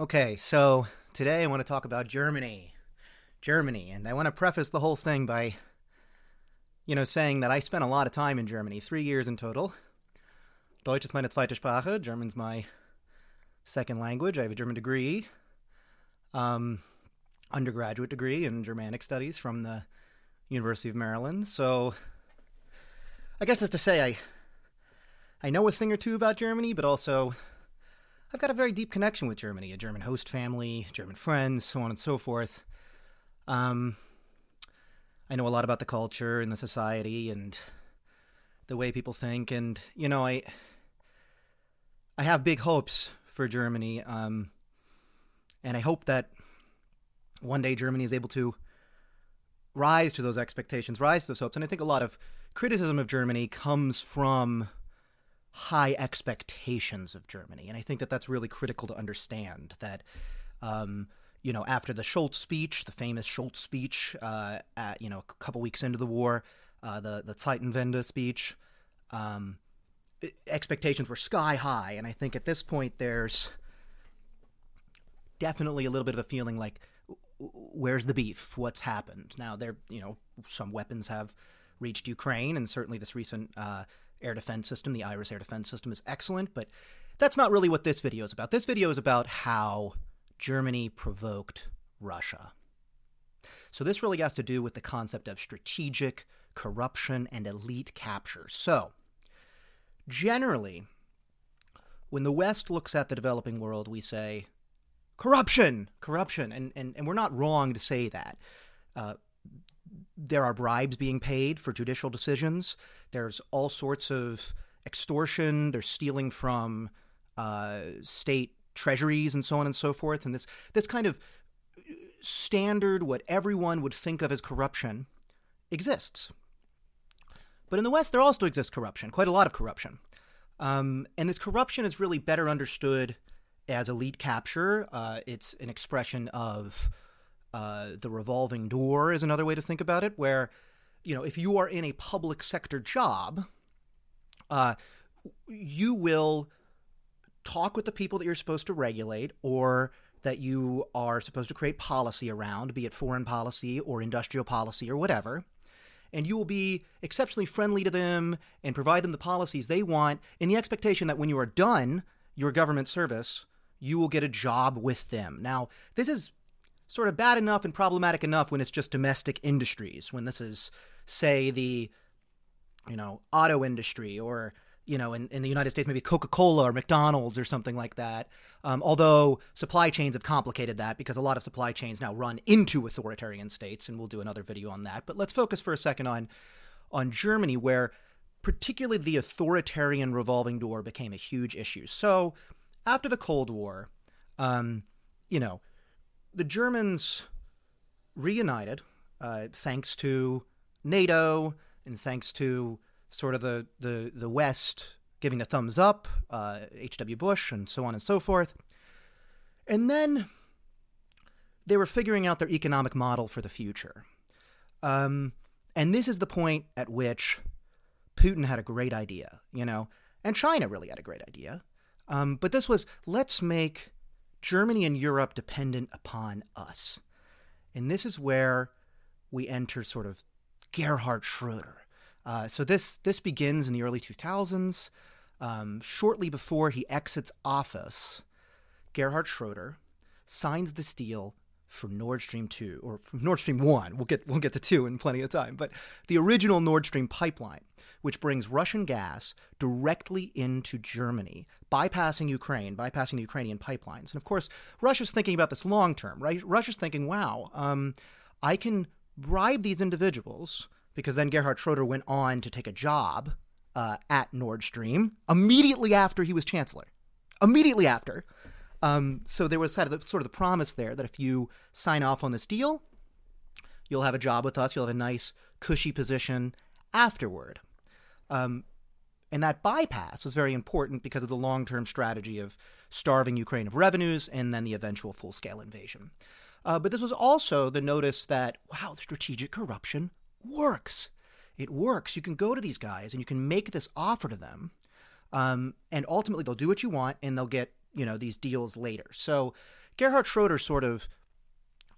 Okay, so today I want to talk about Germany. Germany, and I want to preface the whole thing by, you know, saying that I spent a lot of time in Germany, three years in total. Deutsch ist meine zweite Sprache, German's my second language. I have a German degree, um, undergraduate degree in Germanic studies from the University of Maryland. So, I guess that's to say I, I know a thing or two about Germany, but also I've got a very deep connection with Germany, a German host family, German friends, so on and so forth. Um, I know a lot about the culture and the society and the way people think, and you know, I I have big hopes for Germany, um, and I hope that one day Germany is able to rise to those expectations, rise to those hopes. And I think a lot of criticism of Germany comes from high expectations of Germany, and I think that that's really critical to understand. That um, you know, after the Scholz speech, the famous Scholz speech, uh, at, you know, a couple weeks into the war, uh, the the Zeitenwende speech, um, expectations were sky high, and I think at this point there's definitely a little bit of a feeling like, where's the beef? What's happened? Now there, you know, some weapons have reached Ukraine, and certainly this recent uh, air defense system, the Iris air defense system, is excellent, but that's not really what this video is about. This video is about how Germany provoked Russia. So this really has to do with the concept of strategic corruption and elite capture. So, generally, when the West looks at the developing world, we say, corruption, corruption. And, and, and we're not wrong to say that. Uh, there are bribes being paid for judicial decisions. There's all sorts of extortion. There's stealing from uh, state treasuries and so on and so forth. And this this kind of standard, what everyone would think of as corruption, exists. But in the West, there also exists corruption, quite a lot of corruption. Um, and this corruption is really better understood as elite capture. Uh, it's an expression of uh, the revolving door, is another way to think about it, where, you know, if you are in a public sector job, uh, you will talk with the people that you're supposed to regulate or that you are supposed to create policy around, be it foreign policy or industrial policy or whatever. And you will be exceptionally friendly to them and provide them the policies they want in the expectation that when you are done your government service, you will get a job with them. Now, this is sort of bad enough and problematic enough when it's just domestic industries, when this is, say, the you know, auto industry or you know, in, in the United States, maybe Coca Cola or McDonald's or something like that. Um, although supply chains have complicated that because a lot of supply chains now run into authoritarian states, and we'll do another video on that. But let's focus for a second on on Germany, where particularly the authoritarian revolving door became a huge issue. So after the Cold War, um, you know, the Germans reunited uh, thanks to NATO and thanks to sort of the, the, the West giving the thumbs up, uh, H.W. Bush, and so on and so forth. And then they were figuring out their economic model for the future. Um, and this is the point at which Putin had a great idea, you know, and China really had a great idea. Um, but this was let's make Germany and Europe dependent upon us. And this is where we enter sort of Gerhard Schroeder. Uh, so this this begins in the early 2000s. Um, shortly before he exits office, Gerhard Schroeder signs this deal for Nord Stream 2 or from Nord Stream 1. We'll get we'll get to 2 in plenty of time, but the original Nord Stream pipeline, which brings Russian gas directly into Germany, bypassing Ukraine, bypassing the Ukrainian pipelines. And of course, Russia's thinking about this long term, right? Russia's thinking, "Wow, um, I can bribe these individuals because then Gerhard Schroeder went on to take a job uh, at Nord Stream immediately after he was chancellor. Immediately after. Um, so there was sort of, the, sort of the promise there that if you sign off on this deal, you'll have a job with us. You'll have a nice, cushy position afterward. Um, and that bypass was very important because of the long term strategy of starving Ukraine of revenues and then the eventual full scale invasion. Uh, but this was also the notice that, wow, strategic corruption works. It works. You can go to these guys and you can make this offer to them, um, and ultimately they'll do what you want and they'll get you know these deals later. So Gerhard Schroeder sort of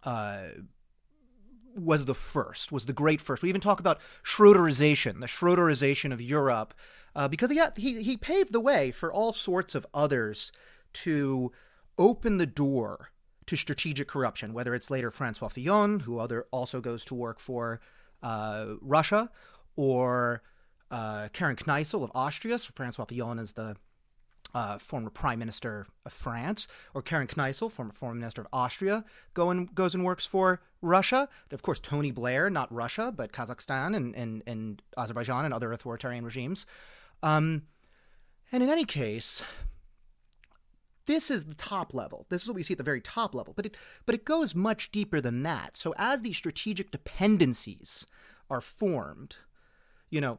uh, was the first, was the great first. We even talk about Schroederization, the Schroederization of Europe, uh, because he, he he paved the way for all sorts of others to open the door to strategic corruption. Whether it's later Francois Fillon, who other also goes to work for uh, Russia, or uh, Karin Kneißl of Austria. So Francois Fillon is the uh, former prime minister of France, or Karin Kneißl, former foreign minister of Austria, go and, goes and works for Russia. Of course, Tony Blair, not Russia, but Kazakhstan and, and, and Azerbaijan and other authoritarian regimes. Um, and in any case, this is the top level. This is what we see at the very top level, but it but it goes much deeper than that. So as these strategic dependencies are formed, you know,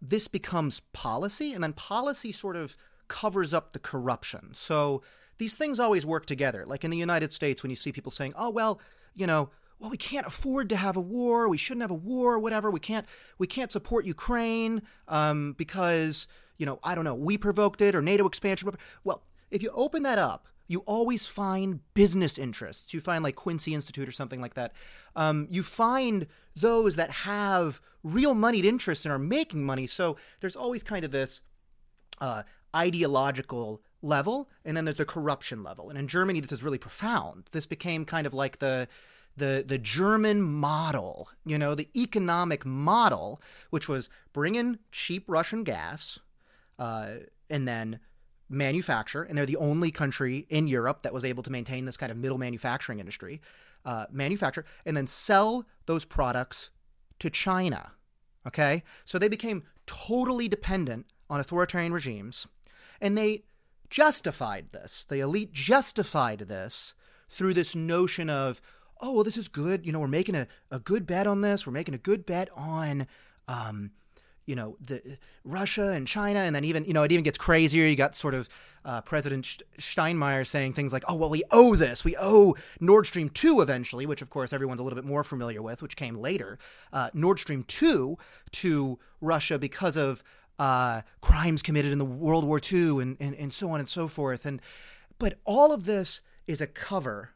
this becomes policy, and then policy sort of covers up the corruption. So these things always work together. Like in the United States, when you see people saying, "Oh well, you know." Well, we can't afford to have a war. We shouldn't have a war, whatever. We can't. We can't support Ukraine um, because you know I don't know. We provoked it or NATO expansion. Well, if you open that up, you always find business interests. You find like Quincy Institute or something like that. Um, you find those that have real moneyed interests and are making money. So there's always kind of this uh, ideological level, and then there's the corruption level. And in Germany, this is really profound. This became kind of like the the the German model, you know, the economic model, which was bring in cheap Russian gas, uh, and then manufacture, and they're the only country in Europe that was able to maintain this kind of middle manufacturing industry. Uh, manufacture and then sell those products to China. Okay, so they became totally dependent on authoritarian regimes and they justified this. The elite justified this through this notion of, oh, well, this is good. You know, we're making a, a good bet on this. We're making a good bet on, um, you know, the Russia and China. And then even, you know, it even gets crazier. You got sort of uh, President Steinmeier saying things like, oh, well, we owe this. We owe Nord Stream 2 eventually, which of course everyone's a little bit more familiar with, which came later. Uh, Nord Stream 2 to Russia because of uh, crimes committed in the World War II and, and, and so on and so forth. And but all of this is a cover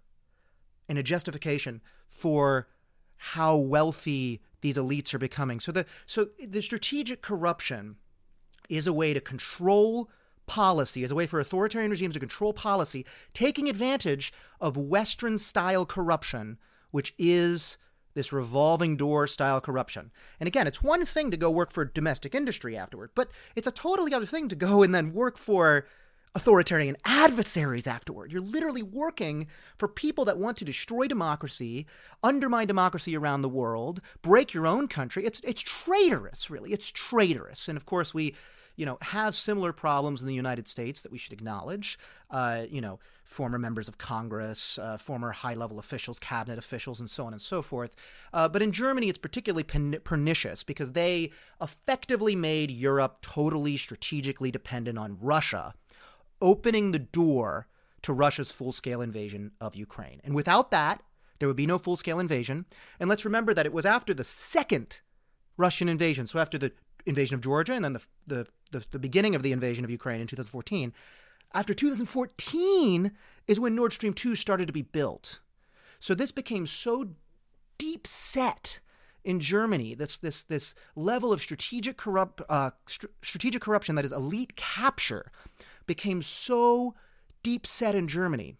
and a justification for how wealthy these elites are becoming. So the so the strategic corruption is a way to control policy, is a way for authoritarian regimes to control policy, taking advantage of Western style corruption, which is this revolving door style corruption. And again, it's one thing to go work for domestic industry afterward, but it's a totally other thing to go and then work for authoritarian adversaries afterward. You're literally working for people that want to destroy democracy, undermine democracy around the world, break your own country. It's it's traitorous, really. It's traitorous. And of course, we you know, have similar problems in the United States that we should acknowledge. Uh, you know, former members of Congress, uh, former high level officials, cabinet officials, and so on and so forth. Uh, but in Germany, it's particularly pernicious because they effectively made Europe totally strategically dependent on Russia, opening the door to Russia's full scale invasion of Ukraine. And without that, there would be no full scale invasion. And let's remember that it was after the second Russian invasion, so after the invasion of Georgia and then the, the, the, the beginning of the invasion of Ukraine in 2014. After 2014 is when Nord Stream 2 started to be built. So this became so deep set in Germany, this this this level of strategic corrupt uh, st- strategic corruption that is elite capture became so deep set in Germany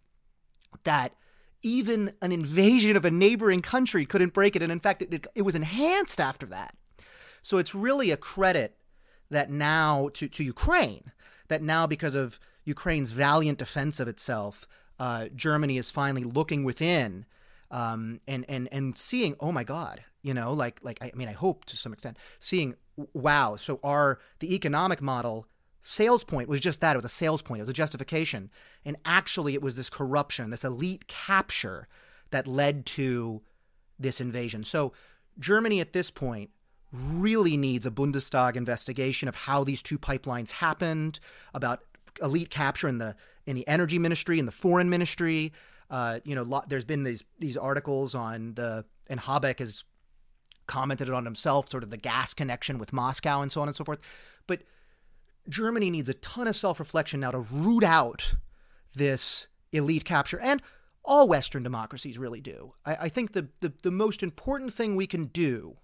that even an invasion of a neighboring country couldn't break it, and in fact, it, it, was enhanced after that. So it's really a credit that now to, to Ukraine, that now because of Ukraine's valiant defense of itself, uh, Germany is finally looking within um, and and and seeing, oh my God, you know, like like I mean, I hope to some extent seeing, wow. So our the economic model sales point was just that it was a sales point, it was a justification, and actually it was this corruption, this elite capture that led to this invasion. So Germany at this point really needs a Bundestag investigation of how these two pipelines happened, about elite capture in the in the energy ministry and the foreign ministry. Uh, you know, there's been these these articles on the and Habeck has commented on himself, sort of the gas connection with Moscow and so on and so forth. But Germany needs a ton of self reflection now to root out this elite capture and all Western democracies really do. I, I think the, the, the most important thing we can do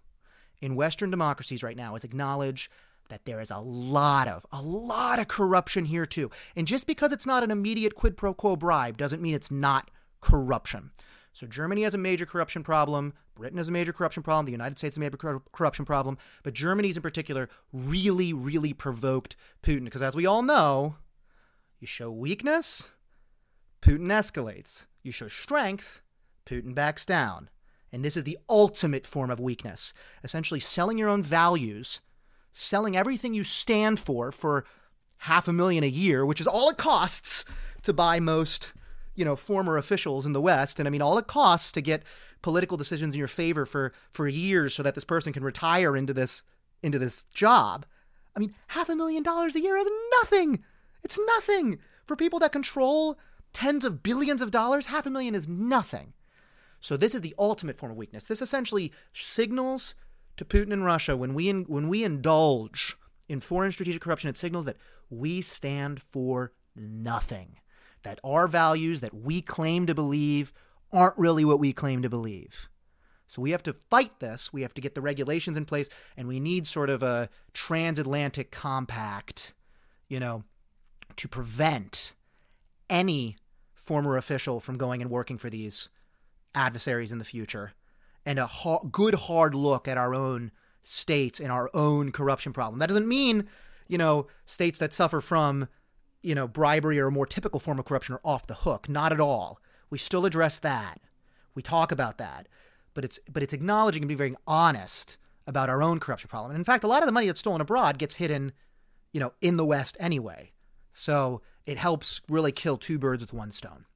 in Western democracies right now is acknowledge that there is a lot of, a lot of corruption here too. And just because it's not an immediate quid pro quo bribe doesn't mean it's not corruption. So Germany has a major corruption problem. Britain has a major corruption problem. The United States has a major cor- corruption problem. But Germany's in particular really, really provoked Putin because, as we all know, you show weakness, Putin escalates. You show strength, Putin backs down. And this is the ultimate form of weakness. Essentially, selling your own values, selling everything you stand for for half a million a year, which is all it costs to buy most you know former officials in the West, and I mean all it costs to get political decisions in your favor for for years, so that this person can retire into this into this job. I mean, half a million dollars a year is nothing. It's nothing for people that control tens of billions of dollars. Half a million is nothing. So this is the ultimate form of weakness. This essentially signals to Putin and Russia when we in, when we indulge in foreign strategic corruption, it signals that we stand for nothing that our values that we claim to believe aren't really what we claim to believe. So we have to fight this. We have to get the regulations in place, and we need sort of a transatlantic compact, you know, to prevent any former official from going and working for these adversaries in the future, and a ha- good hard look at our own states and our own corruption problem. That doesn't mean, you know, states that suffer from you know, bribery or a more typical form of corruption are off the hook. Not at all. We still address that. We talk about that. But it's but it's acknowledging and being very honest about our own corruption problem. And in fact, a lot of the money that's stolen abroad gets hidden, you know, in the West anyway. So it helps really kill two birds with one stone.